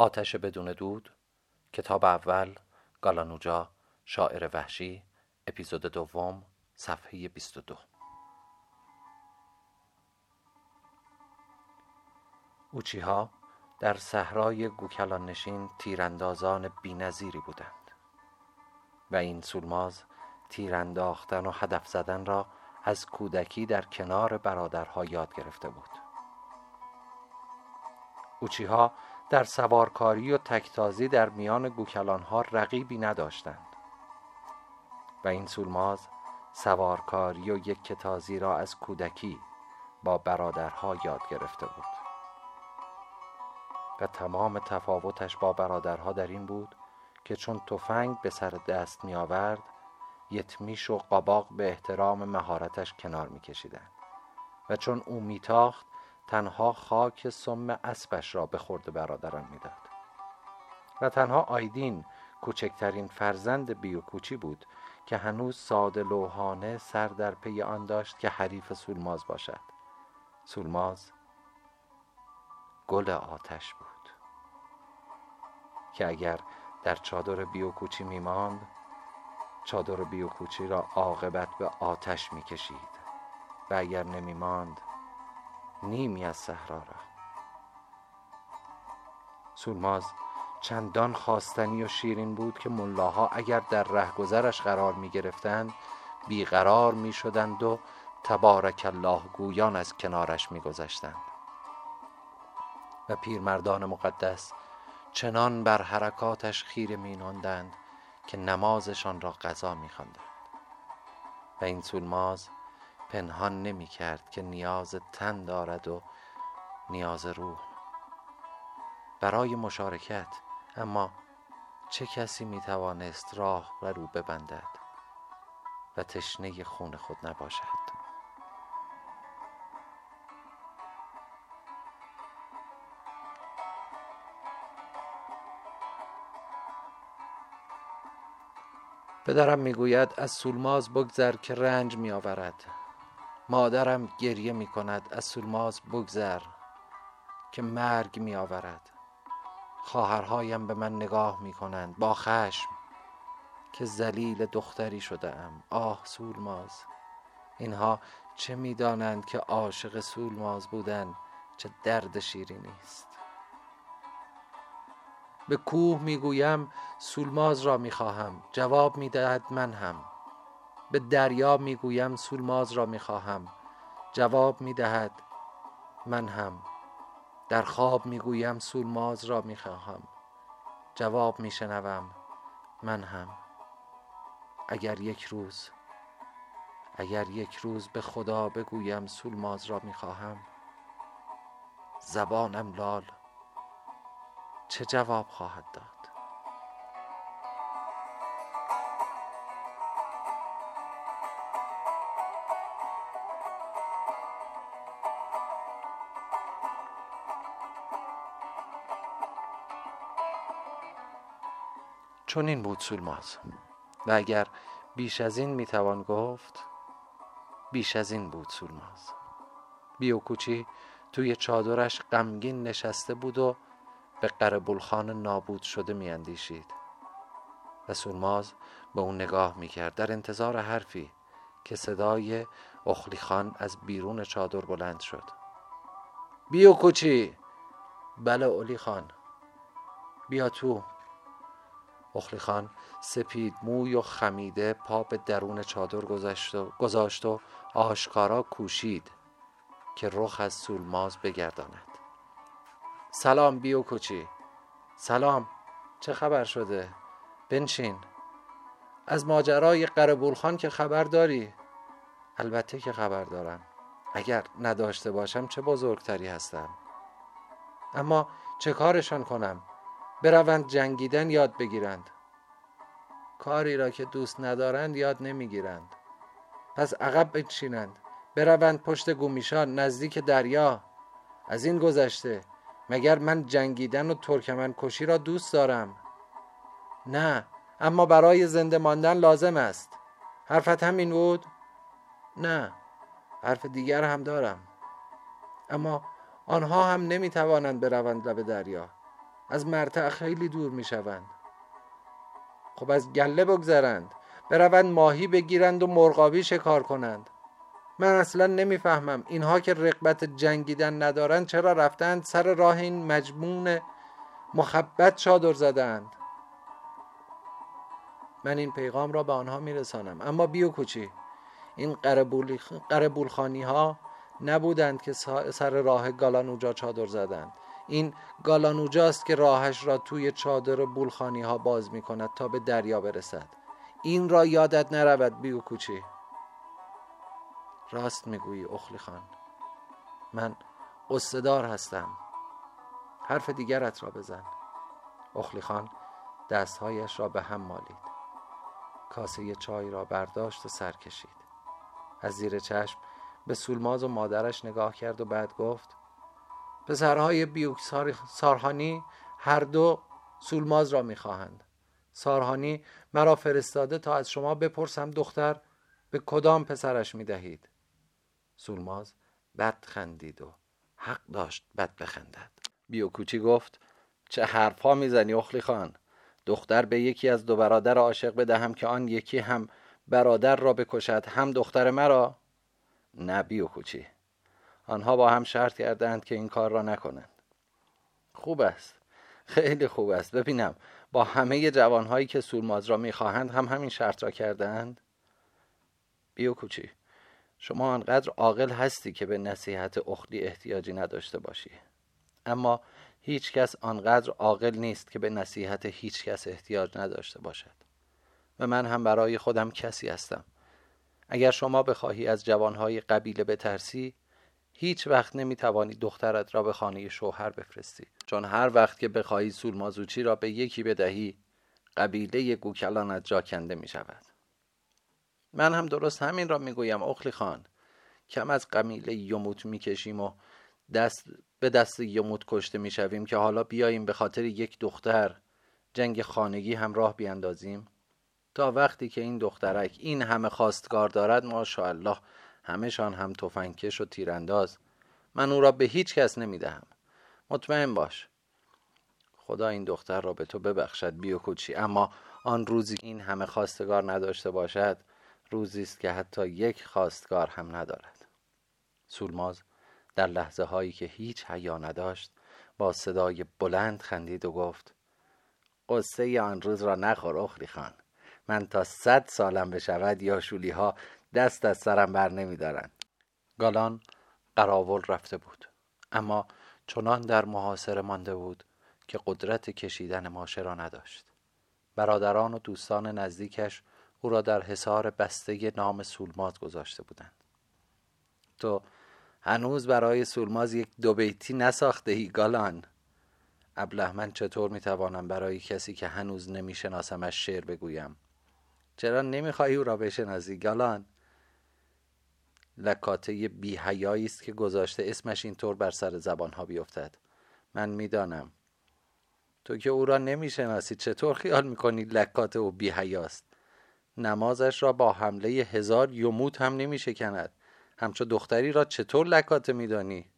آتش بدون دود کتاب اول گالانوجا شاعر وحشی اپیزود دوم صفحه 22 اوچیها در صحرای گوکلان نشین تیراندازان بینظیری بودند و این سولماز تیر انداختن و هدف زدن را از کودکی در کنار برادرها یاد گرفته بود. اوچیها در سوارکاری و تکتازی در میان گوکلانها رقیبی نداشتند و این سولماز سوارکاری و یک کتازی را از کودکی با برادرها یاد گرفته بود و تمام تفاوتش با برادرها در این بود که چون تفنگ به سر دست می آورد یتمیش و قباق به احترام مهارتش کنار می کشیدن. و چون او میتاخت تنها خاک سم اسبش را به خورد برادران می‌داد. و تنها آیدین کوچکترین فرزند بیوکوچی بود که هنوز ساده لوحانه سر در پی آن داشت که حریف سولماز باشد. سولماز گل آتش بود که اگر در چادر بیوکوچی میماند چادر بیوکوچی را عاقبت به آتش می‌کشید. و اگر نمیماند نیمی از صحرا را سولماز چندان خواستنی و شیرین بود که ملاها اگر در رهگذرش قرار می گرفتند بیقرار می شدند و تبارک الله گویان از کنارش می گذشتند. و پیرمردان مقدس چنان بر حرکاتش خیره می که نمازشان را قضا می و این سولماز پنهان نمی کرد که نیاز تن دارد و نیاز روح. برای مشارکت اما چه کسی می توانست راه و رو ببندد و تشنه خون خود نباشد؟ پدرم می‌گوید از سولماز بگذر که رنج می آورد مادرم گریه می کند از سولماز بگذر که مرگ می آورد خواهرهایم به من نگاه می کنند با خشم که زلیل دختری شده ام آه سولماز اینها چه می‌دانند که عاشق سولماز بودن چه درد شیرینی است به کوه می‌گویم سولماز را می‌خواهم. جواب می‌دهد من هم. به دریا می‌گویم سولماز را می‌خواهم. جواب می‌دهد من هم. در خواب می‌گویم سولماز را می‌خواهم. جواب میشنوم من هم. اگر یک روز اگر یک روز به خدا بگویم سولماز را می‌خواهم زبانم لال چه جواب خواهد داد؟ چون این بود سولماز. و اگر بیش از این می‌توان گفت بیش از این بود سولماز. بیوکوچی توی چادرش غمگین نشسته بود و به قربولخان نابود شده میاندیشید. و سولماز به اون نگاه می‌کرد. در انتظار حرفی که صدای اخلی خان از بیرون چادر بلند شد. بیوکوچی! بله اولی خان بیا تو. اخلی خان سپید موی و خمیده پا به درون چادر گذاشت و, گذاشت و آشکارا کوشید که رخ از سولماز بگرداند. سلام بیو کوچی. سلام. چه خبر شده؟ بنشین. از ماجرای خان که خبر داری؟ البته که خبر دارم. اگر نداشته باشم چه بزرگتری هستم. اما چه کارشان کنم؟ بروند جنگیدن یاد بگیرند. کاری را که دوست ندارند یاد نمی‌گیرند. پس عقب بنشینند. بروند پشت گومیشان نزدیک دریا. از این گذشته مگر من جنگیدن و ترکمن کشی را دوست دارم؟ نه اما برای زنده ماندن لازم است. حرفت همین بود؟ نه حرف دیگر هم دارم. اما آنها هم نمی‌توانند بروند لب دریا. از مرتع خیلی دور می شوند. خب از گله بگذرند. بروند ماهی بگیرند و مرغابی شکار کنند. من اصلا نمی‌فهمم اینها که رقبت جنگیدن ندارند چرا رفتند سر راه این مجمون مخبت چادر زدند. من این پیغام را به آنها میرسانم. اما بیو کوچی این قربولخانی ها نبودند که سر راه گالانوجا چادر زدند. این گالانوجاست که راهش را توی چادر بولخانی ها باز می کند تا به دریا برسد. این را یادت نرود بیو کوچی. راست می‌گویی اخلی خان. من قصدار هستم. حرف دیگرت را بزن. اخلی خان دستهایش را به هم مالید. کاسه چای را برداشت و سر کشید. از زیر چشم به سولماز و مادرش نگاه کرد و بعد گفت پسرهای بیوک سارهانی هر دو سولماز را می‌خواهند. سارهانی مرا فرستاده تا از شما بپرسم دختر به کدام پسرش می‌دهید؟ سولماز بد خندید و حق داشت بد بخندد. بیوکوچی گفت چه حرفها می‌زنی اخلی خان؟ دختر به یکی از دو برادر عاشق بدهم که آن یکی هم برادر را بکشد هم دختر مرا؟ نه بیوکوچی آنها با هم شرط کردند که این کار را نکنند. خوب است. خیلی خوب است. ببینم با همه جوانهایی که سولماز را می‌خواهند هم همین شرط را کردند بیوکوچی شما آنقدر عاقل هستی که به نصیحت اخلی احتیاجی نداشته باشی. اما هیچ کس آنقدر عاقل نیست که به نصیحت هیچ کس احتیاج نداشته باشد. و من هم برای خودم کسی هستم. اگر شما بخواهی از جوانهای قبیله بترسی هیچ وقت نمی‌توانی دخترت را به خانه شوهر بفرستی. چون هر وقت که بخواهی سولمازوچی را به یکی بدهی قبیله گوکلانت جا کنده می شود من هم درست همین را می‌گویم اخلی خان. کم از قبیله یموت می‌کشیم و دست به دست یموت کشته می‌شویم که حالا بیاییم به خاطر یک دختر جنگ خانگی هم راه بیاندازیم. تا وقتی که این دخترک این همه خواستگار دارد ماشاءالله همهشان هم تفنگکش و تیرانداز. من او را به هیچ کس نمی‌دهم. مطمئن باش. خدا این دختر را به تو ببخشد بیو کوچی اما آن روزی این همه خواستگار نداشته باشد روزی است که حتی یک خواستگار هم ندارد. سولماز در لحظه هایی که هیچ حیا نداشت با صدای بلند خندید و گفت قصه آن روز را نخور اخری خان. من تا صد سالم بشود یا شولی ها دست از سرم بر نمی دارن. گالان قراول رفته بود. اما چنان در محاصره مانده بود که قدرت کشیدن ماشه را نداشت. برادران و دوستان نزدیکش او را در حصار بسته نام سولماز گذاشته بودند. تو هنوز برای سولماز یک دو بیتی نساخته ای گالان. ابله من چطور می‌توانم برای کسی که هنوز نمیشناسمش شعر بگویم؟ چرا نمی‌خواهی او را بشناسی گالان لکاته بیهیایی است که گذاشته اسمش اینطور بر سر زبانها بیفتد. من می‌دانم. تو که او را نمی‌شناسی چطور خیال می‌کنی لکاته و بیهیاست نمازش را با حمله هزار یموت هم نمیشکند. همچو دختری را چطور لکاته میدانی؟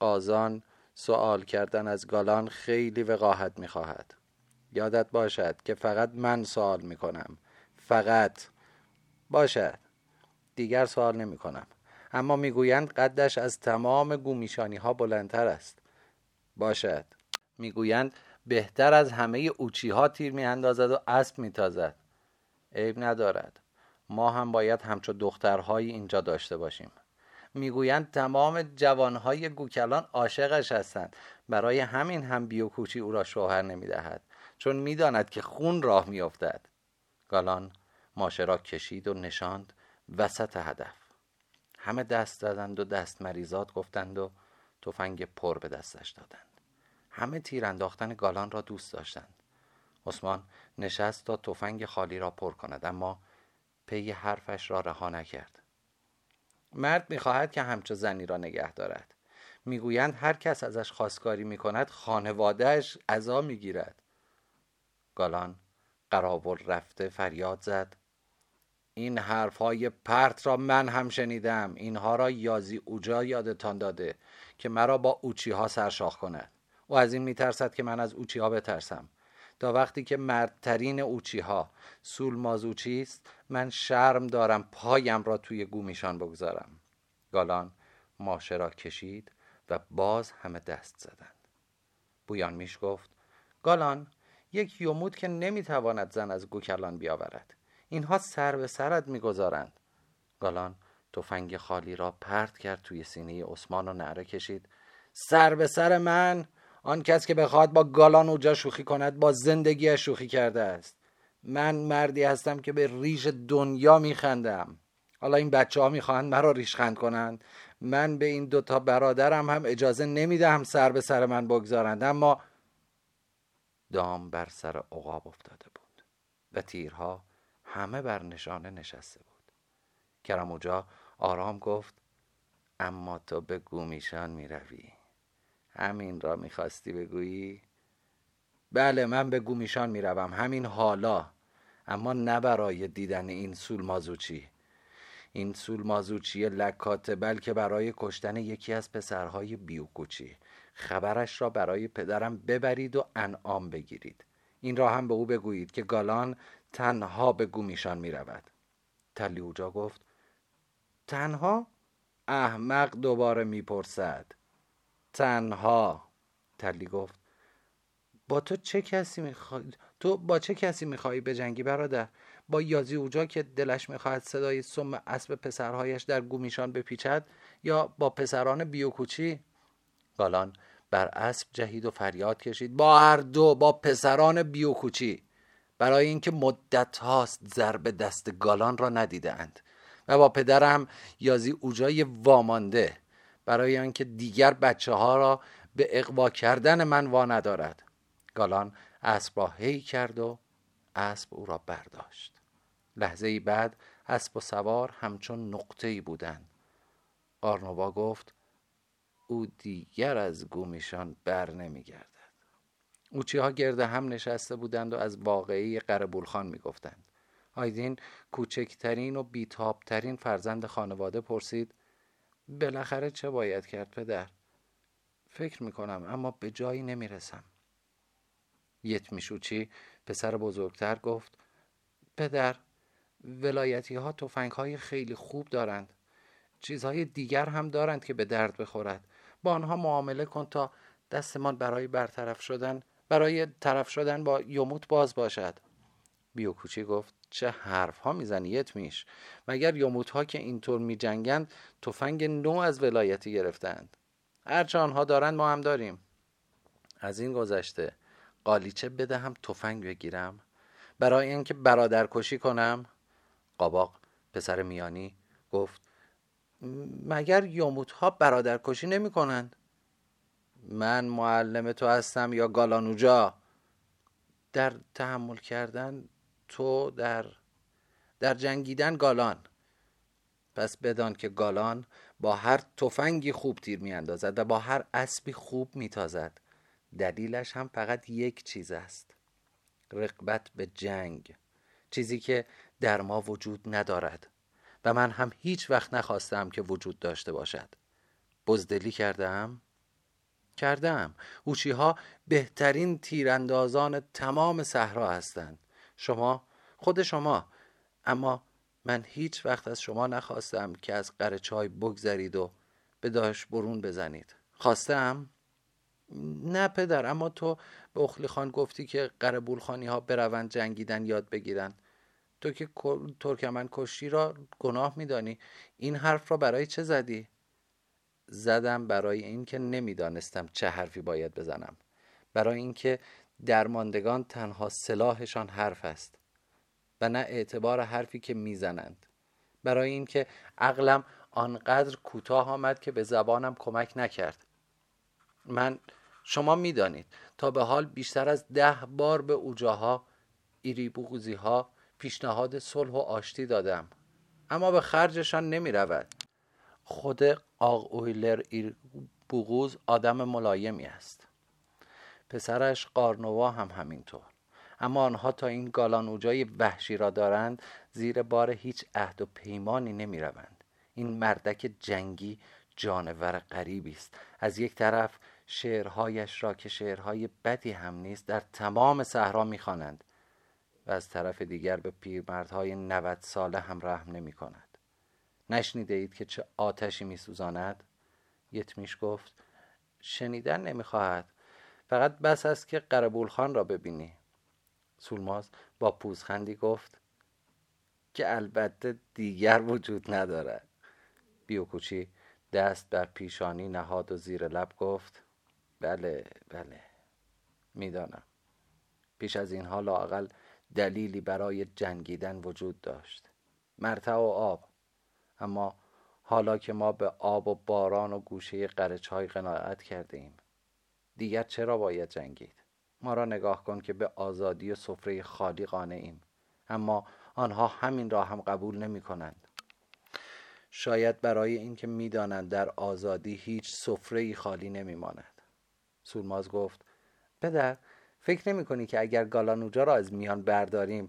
قازان سوال کردن از گالان خیلی وقاحت می‌خواهد. یادت باشد که فقط من سوال می‌کنم. فقط. باشد. دیگر سوال نمی کنم اما می‌گویند قدش از تمام گومیشانی ها بلندتر است. باشد. می‌گویند بهتر از همه اوچی ها تیر میاندازد و اسب میتازد. عیب ندارد. ما هم باید همچو دخترهایی اینجا داشته باشیم. می‌گویند تمام جوانهای گوکلان عاشقش هستند. برای همین هم بیوکوچی او را شوهر نمی‌دهد. چون می‌داند که خون راه میافتد. گالان ماشه را کشید و نشاند وسط هدف. همه دست زدند و دست مریضات گفتند و تفنگ پر به دستش دادند. همه تیر انداختن گالان را دوست داشتند. عثمان نشست تا تفنگ خالی را پر کند اما پی حرفش را رها نکرد. مرد می‌خواهد که همچو زنی را نگه دارد. می‌گویند هر کس ازش خواستگاری می‌کند خانوادهش عذا می‌گیرد. گالان قراول رفته فریاد زد. این حرف های پرت را من هم شنیدم. اینها را یازی اوجا یادتان داده که مرا با اوچی ها سرشاخ کند. او از این میترسد که من از اوچی ها بترسم. تا وقتی که مردترین اوچی ها سول مازوچی است من شرم دارم پایم را توی گومیشان بگذارم. گالان ماشه را کشید و باز همه دست زدند. بویان میش گفت گالان یک یومود که نمی‌تواند زن از گوکلان بیاورد. اینها سر به سرت می‌گذارند. گالان تفنگ خالی را پرت کرد توی سینه عثمان و نعره کشید. سر به سر من! آن کس که بخواهد با گالان اوجا شوخی کند با زندگی شوخی کرده است. من مردی هستم که به ریش دنیا میخندم. حالا این بچه ها می‌خواهند مرا ریشخند کنند. من به این دوتا برادرم هم اجازه نمی‌دهم سر به سر من بگذارند. اما دام بر سر عقاب افتاده بود و تیرها همه بر نشانه نشسته بود. کرموجا آرام گفت اما تو به گومیشان می‌روی. همین را می‌خواستی بگویی؟ بله من به گومیشان می‌روم. همین حالا. اما نه برای دیدن این سول مازوچی این سول مازوچی لکاته بلکه برای کشتن یکی از پسرهای بیوکوچی. خبرش را برای پدرم ببرید و انعام بگیرید. این را هم به او بگویید که گالان تنها به گومیشان می رود تلیوجا گفت تنها؟ احمق دوباره می‌پرسد. تنها تلی گفت. با تو چه کسی می‌خوای؟ تو با چه کسی میخوایی جنگی برادر؟ با یازی اوجا که دلش می‌خواهد صدای سم اسب پسرهایش در گومیشان بپیچد یا با پسران بیوکوچی؟ گالان بر اسب جهید و فریاد کشید. با هر دو با پسران بیوکوچی. برای اینکه مدت هاست ضرب دست گالان را ندیدند و با پدرم یازی اوجای وامانده. برای آنکه دیگر بچه ها را به اقوا کردن من وا ندارد. گالان اسب را هی کرد و اسب او را برداشت. لحظه ای بعد اسب و سوار همچون نقطه ای بودند. قارنوا گفت او دیگر از گومیشان بر نمیگردد. اوچی ها گرد هم نشسته بودند و از واقعی قربولخان می‌گفتند. آیدین کوچکترین و بیتابترین فرزند خانواده پرسید بالاخره چه باید کرد پدر؟ فکر می‌کنم اما به جایی نمی‌رسم. یت میشوچی پسر بزرگتر گفت پدر ولایتی ها توفنگ های خیلی خوب دارند. چیزهای دیگر هم دارند که به درد بخورد. با آنها معامله کن تا دستمان برای برطرف شدن برای طرف شدن با یوموت باز باشد. بیوکوچی گفت چه حرف ها می‌زنی میش؟ مگر یوموت ها که اینطور می جنگند تفنگ نو از ولایتی گرفتند هرچه آنها دارند ما هم داریم. از این گذشته قالیچه بدهم تفنگ بگیرم؟ برای اینکه برادر کشی کنم؟ قاباق پسر میانی گفت مگر یوموت ها برادر کشی نمی کنند من معلم تو هستم یا گالانوجا؟ در تحمل کردن تو در در جنگیدن گالان. پس بدان که گالان با هر تفنگی خوب تیر میاندازد و با هر اسبی خوب میتازد. دلیلش هم فقط یک چیز است رقبت به جنگ. چیزی که در ما وجود ندارد. و من هم هیچ وقت نخواستم که وجود داشته باشد. بزدلی کردم؟ کردم. اوچی ها بهترین تیراندازان تمام صحرا هستند. شما خود شما. اما من هیچ وقت از شما نخواستم که از قره چای بگذرید و به داشت برون بزنید. خواستم؟ نه پدر اما تو به اخلی خان گفتی که قره بولخانی ها بروند جنگیدن یاد بگیرند تو که ترکمن کشتی را گناه میدانی. این حرف را برای چه زدی؟ زدم برای اینکه نمی‌دانستم چه حرفی باید بزنم. برای اینکه درماندگان تنها سلاحشان حرف است و نه اعتبار حرفی که می‌زنند. برای اینکه عقلم آنقدر کوتاه آمد که به زبانم کمک نکرد. من شما می‌دانید تا به حال بیشتر از ده بار به اوجاها ایریبوغوزی ها پیشنهاد صلح و آشتی دادم. اما به خرجشان نمی رود. خود آق اویلر بوغوز آدم ملایمی است. پسرش قارنوا هم همینطور. اما آنها تا این گالان اوجای وحشی را دارند زیر بار هیچ عهد و پیمانی نمی روند. این مردک جنگی جانور غریبی است. از یک طرف شعرهایش را که شعرهای بدی هم نیست در تمام صحرا می‌خوانند و از طرف دیگر به پیرمردهای نوت ساله هم رحم نمی کند. نشنیده اید که چه آتشی می سوزاند؟ یتمیش گفت شنیدن نمی‌خواهد فقط بس است که قربول خان را ببینی. سولماز با پوزخندی گفت که البته دیگر وجود ندارد. بیوکوچی دست بر پیشانی نهاد و زیر لب گفت بله بله می‌دانم. پیش از اینها لاقل دلیلی برای جنگیدن وجود داشت. مرتع و آب. اما حالا که ما به آب و باران و گوشه قرچهای قناعت کرده ایم دیگر چرا باید جنگید؟ ما را نگاه کن که به آزادی و سفره خالی قانعیم اما آنها همین را هم قبول نمی کنند شاید برای اینکه می‌دانند در آزادی هیچ سفره خالی نمی ماند گفت پدر فکر نمی کنی که اگر گالانوجا را از میان برداریم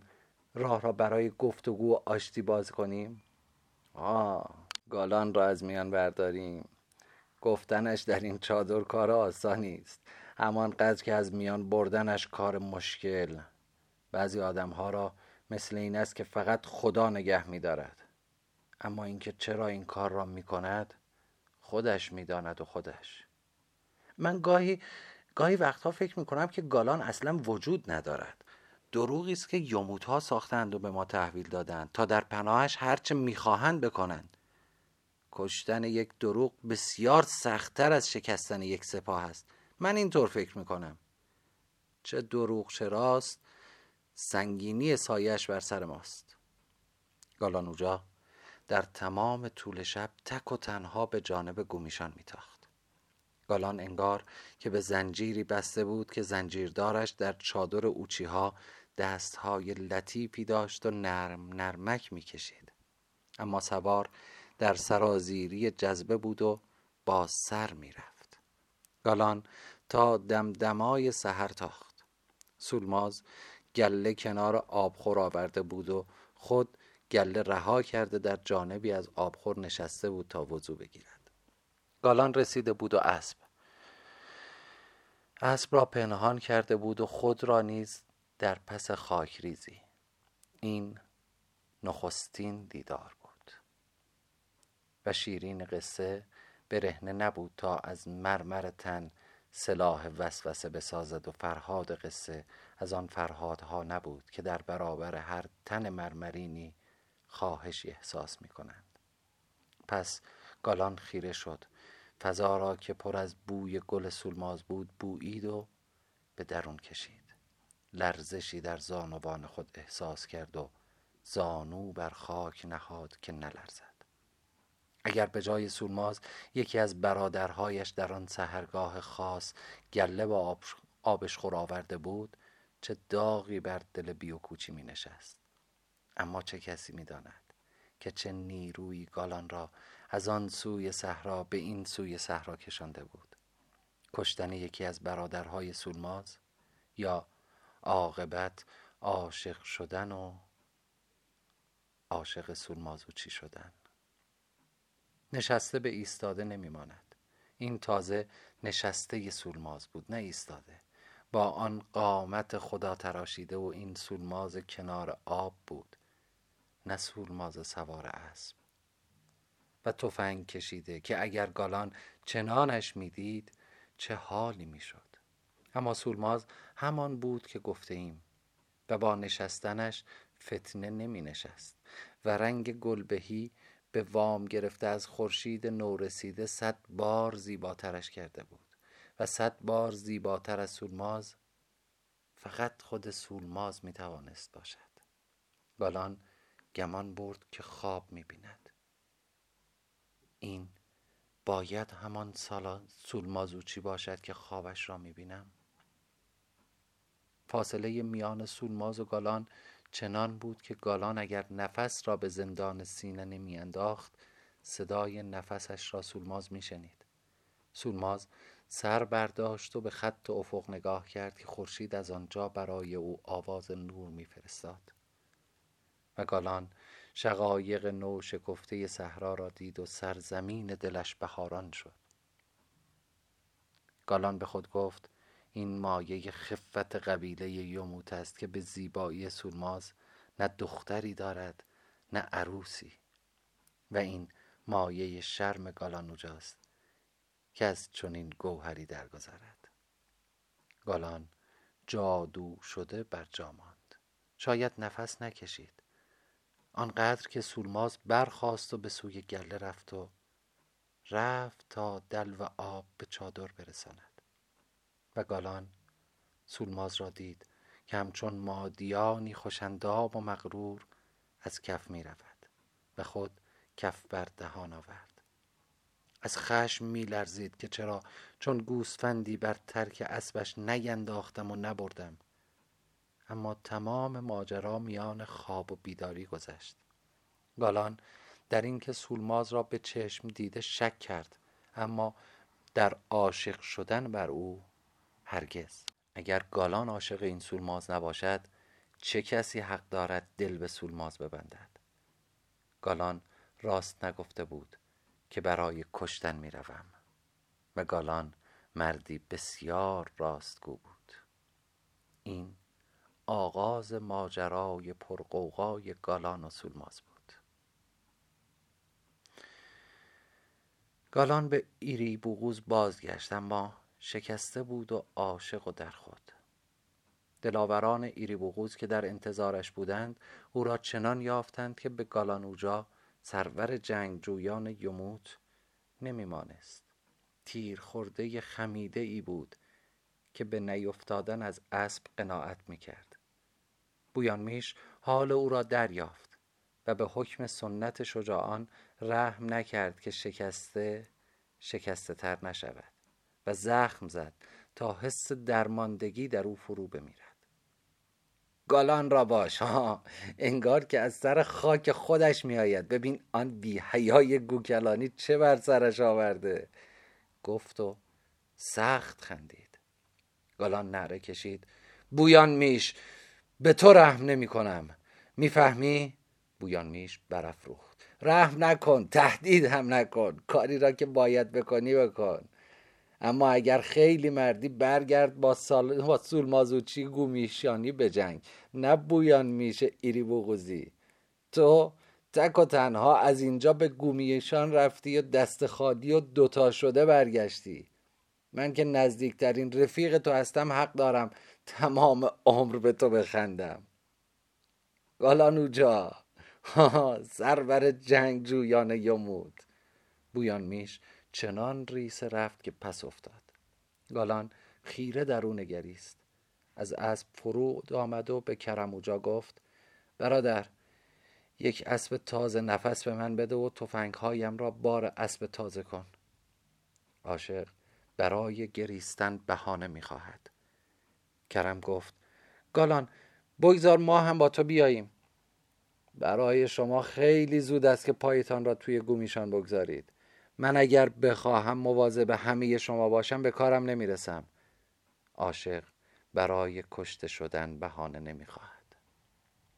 راه را برای گفتگو و آشتی باز کنیم؟ آه گالان را از میان برداریم. گفتنش در این چادر کار آسانی است همانقدر که از میان بردنش کار مشکل. بعضی آدم ها را مثل این است که فقط خدا نگه می دارد اما اینکه چرا این کار را می کند خودش می داند و خودش. من گاهی گاهی وقتها فکر می کنم که گالان اصلا وجود ندارد. دروغی است که یوموت ها ساختند و به ما تحویل دادند تا در پناهش هرچه می‌خواهند بکنند. کشتن یک دروغ بسیار سختتر از شکستن یک سپاه است. من اینطور فکر می‌کنم. چه دروغ چراست سنگینی سایش بر سر ماست. گالانوجا در تمام طول شب تک و تنها به جانب گومیشان میتاخت. گالان انگار که به زنجیری بسته بود که زنجیردارش در چادر اوچی ها دست های لطیفی داشت و نرم نرمک می‌کشید. اما سوار در سرازیری جذبه بود و با سر می‌رفت. گالان تا دمدمای سحر تاخت. سولماز گله کنار آبخور آورده بود و خود گله رها کرده در جانبی از آبخور نشسته بود تا وضو بگیرد. گالان رسیده بود و اسب اسب را پنهان کرده بود و خود را نیز در پس خاک ریزی این نخستین دیدار بود. و شیرین قصه برهنه نبود تا از مرمر تن سلاح وسوسه بسازد و فرهاد قصه از آن فرهادها نبود که در برابر هر تن مرمرینی خواهشی احساس می کنند پس گالان خیره شد فضا را که پر از بوی گل سولماز بود بویید و به درون کشید. لرزشی در زانوان خود احساس کرد و زانو بر خاک نهاد که نلرزد. اگر به جای سولماز یکی از برادرهایش در آن سهرگاه خاص گله با آب آبش خور آورده بود چه داغی بر دل بیوکوچی می نشست. اما چه کسی می داند که چه نیروی گالان را از آن سوی صحرا به این سوی صحرا کشانده بود. کشتن یکی از برادرهای سولماز یا عاقبت عاشق شدن و عاشق سولمازوچی شدن. نشسته به ایستاده نمیماند. این تازه نشسته سولماز بود نه ایستاده. با آن قامت خدا تراشیده و این سولماز کنار آب بود. نه سولماز سوار اسب. و تفنگ کشیده که اگر گالان چنانش می‌دید چه حالی می‌شد؟ اما سولماز همان بود که گفته ایم و با نشستنش فتنه نمی نشست و رنگ گلبهی به وام گرفته از خورشید نورسیده صد بار زیباترش کرده بود و صد بار زیباتر از سولماز فقط خود سولماز می توانست باشد. گالان گمان برد که خواب می بیند این باید همان سالا سولمازوچی باشد که خوابش را می بینم فاصله میان سولماز و گالان چنان بود که گالان اگر نفس را به زندان سینه نمی انداخت صدای نفسش را سولماز می شنید سولماز سر برداشت و به خط افق نگاه کرد که خورشید از آنجا برای او آواز نور میفرستاد. و گالان شقایق نو شکفته صحرا را دید و سرزمین دلش بهاران شد. گالان به خود گفت این مایه خفت قبیله یوموت است که به زیبایی سولماز نه دختری دارد نه عروسی. و این مایه شرم گالانوجاست که از چنین گوهری درگذرد. گالان جادو شده بر جا ماند. شاید نفس نکشید. آنقدر که سولماز برخاست و به سوی گله رفت و رفت تا دل و آب به چادر برساند. و گالان سولماز را دید که همچون مادیانی خوشنداب و مغرور از کف می رود و خود کف بر دهان آورد. از خشم می لرزید که چرا؟ چون گوسفندی بر ترک اسبش نینداختم و نبردم. اما تمام ماجرا میان خواب و بیداری گذشت. گالان در اینکه سولماز را به چشم دیده شک کرد اما در عاشق شدن بر او هرگز. اگر گالان عاشق این سولماز نباشد چه کسی حق دارد دل به سولماز ببندد؟ گالان راست نگفته بود که برای کشتن می روم و گالان مردی بسیار راستگو بود. این آغاز ماجرای پرقوقای گالان و سولماز بود. گالان به ایری بوغوز بازگشت اما شکسته بود و عاشق و در خود دلاوران ایری بوغوز که در انتظارش بودند او را چنان یافتند که به گالانوجا سرور جنگجویان یموت نمیمانست. تیر خورده خمیده ای بود که به نیفتادن از اسب قناعت می‌کرد. میش حال او را دریافت و به حکم سنت شجاعان رحم نکرد که شکسته شکسته تر نشود و زخم زد تا حس درماندگی در او فرو بمیرد. گالان را باش ها انگار که از سر خاک خودش میآید. ببین آن بی حیای گوکلانی چه بر سرش آورده. گفت و سخت خندید. گالان نعره کشید. بویان میش به تو رحم نمی کنم. می‌فهمی بویان میش برافروخت. رحم نکن تهدید هم نکن. کاری را که باید بکنی بکن. اما اگر خیلی مردی برگرد با, سال... با سول مازوچی گومیشانی به جنگ. نه بویان میشه ایری بغوزی تو تک و تنها از اینجا به گومیشان رفتی و دست خالی و دوتا شده برگشتی. من که نزدیکترین رفیق تو هستم حق دارم. تمام عمر به تو بخندم. گالانوجا سرور جنگجویان یمود. بویان میش چنان ریسه رفت که پس افتاد. گالان خیره در او نگریست از اسب فرود آمد و به کرموجا گفت برادر یک اسب تازه نفس به من بده و هایم را بار اسب تازه کن. عاشق برای گریستن بهانه می‌خواهد. کرم گفت. گالان بگذار ما هم با تو بیاییم. برای شما خیلی زود است که پایتان را توی گومیشان بگذارید. من اگر بخواهم مواظب همه شما باشم به کارم نمی‌رسم. عاشق برای کشته شدن بهانه نمی‌خواهد.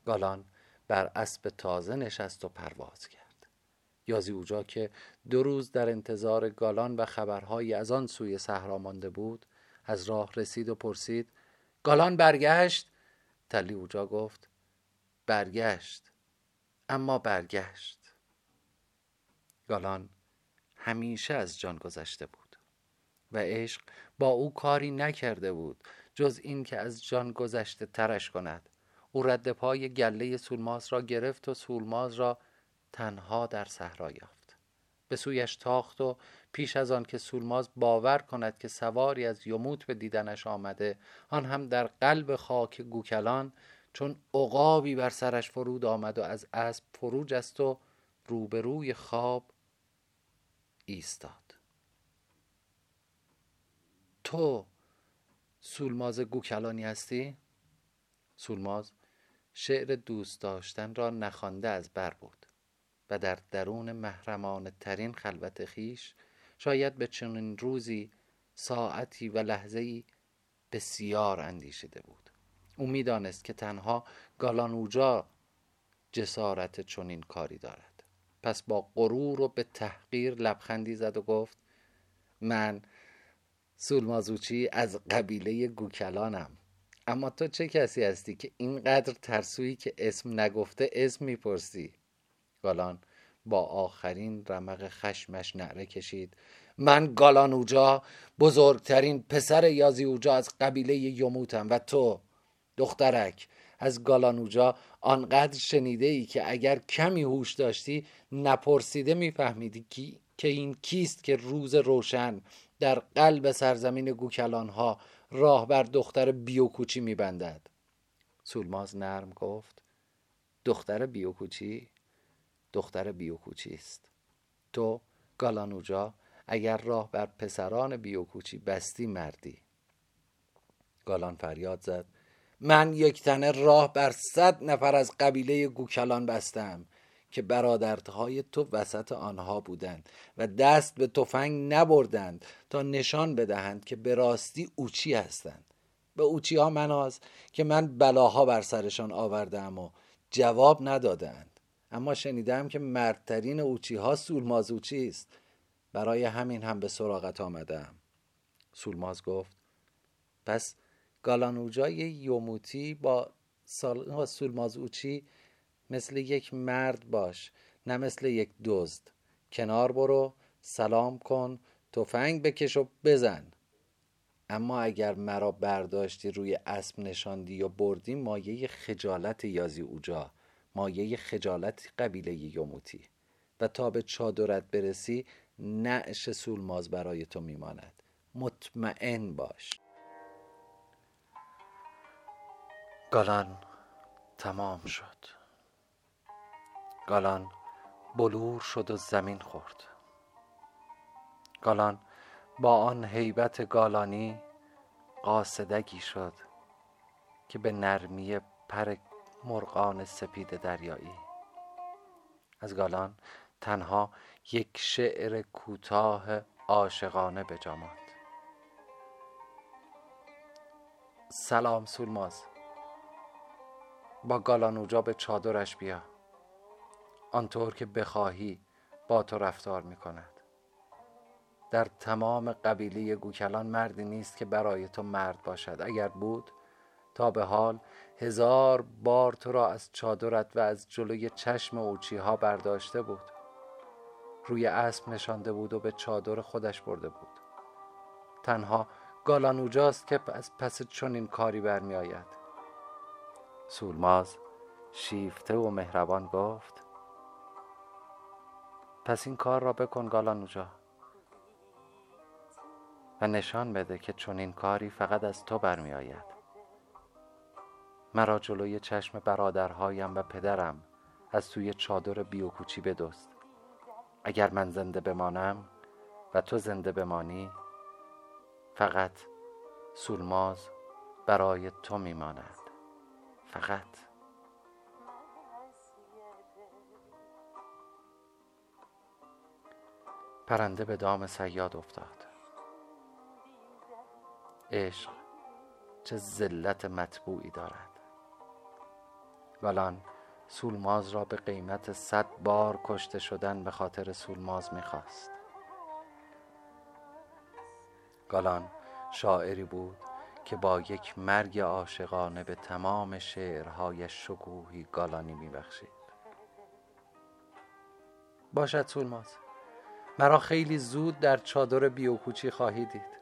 گالان بر اسب تازه نشست و پرواز کرد. یازی اوجا که دو روز در انتظار گالان و خبرهایی از آن سوی صحرا مانده بود از راه رسید و پرسید گالان برگشت. تلی اوجا گفت برگشت. اما برگشت. گالان همیشه از جان گذشته بود و عشق با او کاری نکرده بود جز این که از جان گذشته ترش کند. او رد پای گله سولماز را گرفت و سولماز را تنها در صحرا یافت. به سویش تاخت و پیش از آن که سولماز باور کند که سواری از یموت به دیدنش آمده آن هم در قلب خاک گوکلان چون عقابی بر سرش فرود آمد و از اسب فروج است و روبروی خواب ایستاد تو سولماز گوکلانی هستی؟ سولماز شعر دوست داشتن را نخوانده از بر بود و در درون محرمانه ترین خلوت خیش شاید به چنین روزی ساعتی و لحظه‌ای بسیار اندیشیده بود. او می‌دانست که تنها گالانوجا جسارت چنین کاری دارد. پس با غرور و به تحقیر لبخندی زد و گفت من سولمازوچی از قبیله گوکلانم. اما تو چه کسی هستی که اینقدر ترسویی که اسم نگفته اسم می‌پرسی؟ گالان با آخرین رمق خشمش نعره کشید. من گالان اوجا بزرگترین پسر یازی اوجا از قبیله یوموتم و تو دخترک از گالانوجا آنقدر شنیده ای که اگر کمی هوش داشتی نپرسیده میفهمیدی کی که این کیست که روز روشن در قلب سرزمین گوکلان ها راه بر دختر بیوکوچی میبندد. سولماز نرم گفت دختر بیوکوچی؟ دختر بیوکوچی است. تو گالانوجا اگر راه بر پسران بیوکوچی بستی مردی. گالان فریاد زد. من یک تنه راه بر صد نفر از قبیله گوکلان بستم که برادرهای تو وسط آنها بودند و دست به تفنگ نبردند تا نشان بدهند که به راستی اوچی هستند. به اوچی ها مناز که من بلاها بر سرشان آوردم و جواب ندادند اما شنیدم که مردترین اوچی ها سولماز اوچی است. برای همین هم به سراغت آمدم. سولماز گفت پس گالانوجای یوموتی با سولماز اوچی مثل یک مرد باش نه مثل یک دزد. کنار برو سلام کن تفنگ بکش و بزن. اما اگر مرا برداشتی روی اسب نشاندی یا بردی مایه خجالت یازی اوجا. مایه خجالت قبیله یوموتی و تا به چادرت برسی نعش سولماز برای تو میماند. مطمئن باش. گالان تمام شد. گالان بلور شد و زمین خورد. گالان با آن هیبت گالانی قاصدگی شد که به نرمی پر مرغان سپید دریایی. از گالان تنها یک شعر کوتاه عاشقانه به ماند سلام سولماز. با گالانوجا به چادرش بیا. آنطور که بخواهی با تو رفتار می کند در تمام قبیله گوکلان مردی نیست که برای تو مرد باشد. اگر بود تا به حال هزار بار تو را از چادرت و از جلوی چشم اوچی ها برداشته بود. روی اسب نشانده بود و به چادر خودش برده بود. تنها گالانوجاست که از پس چنین کاری برمی آید سولماز شیفته و مهربان گفت پس این کار را بکن گالانوجا و نشان بده که چون این کاری فقط از تو برمی آید مرا جلوی چشم برادرهایم و پدرم از توی چادر بیوکوچی بدست اگر من زنده بمانم و تو زنده بمانی فقط سولماز برای تو میماند. فقط. پرنده به دام سیاد افتاد. عشق چه ذلت مطبوعی دارد. گالان سولماز را به قیمت صد بار کشته شدن به خاطر سولماز می‌خواست. گالان شاعری بود که با یک مرگ عاشقانه به تمام شعرهایش شکوهی گالانی میبخشید. باشد سولماز مرا خیلی زود در چادر بیوکوچی خواهی دید.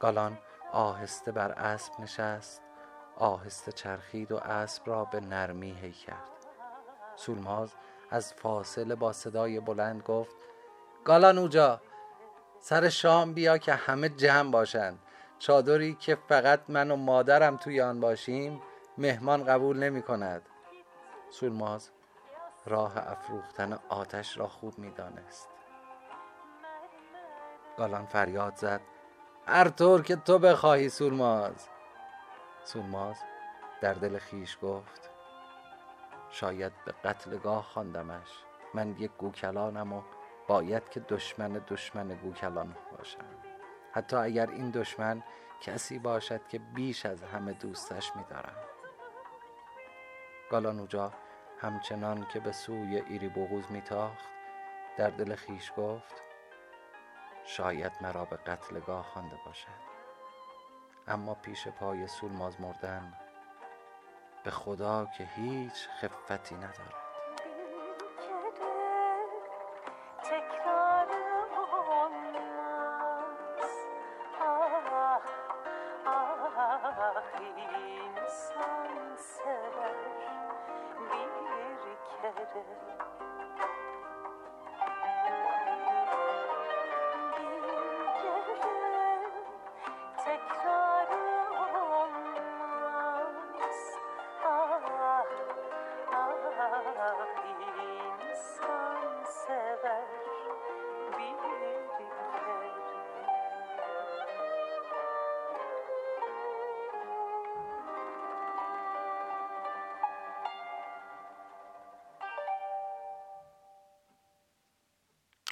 گالان آهسته بر اسب نشست آهسته چرخید و اسب را به نرمی هی کرد. سولماز از فاصله با صدای بلند گفت گالان اوجا سر شام بیا که همه جمع باشند. چادری که فقط من و مادرم توی آن باشیم مهمان قبول نمی کند. سولماز راه افروختن آتش را خوب می دانست. گالان فریاد زد هر طور که تو بخواهی سولماز. سولماز در دل خیش گفت شاید به قتلگاه خواندمش. من یک گوکلانم و باید که دشمن دشمن گوکلان باشم. حتی اگر این دشمن کسی باشد که بیش از همه دوستش می‌دارم. گالانوجا همچنان که به سوی ایری بغوز میتاخت در دل خیش گفت شاید مرا به قتلگاه خوانده باشد. اما پیش پای سولماز مردن. به خدا که هیچ خفتی ندارد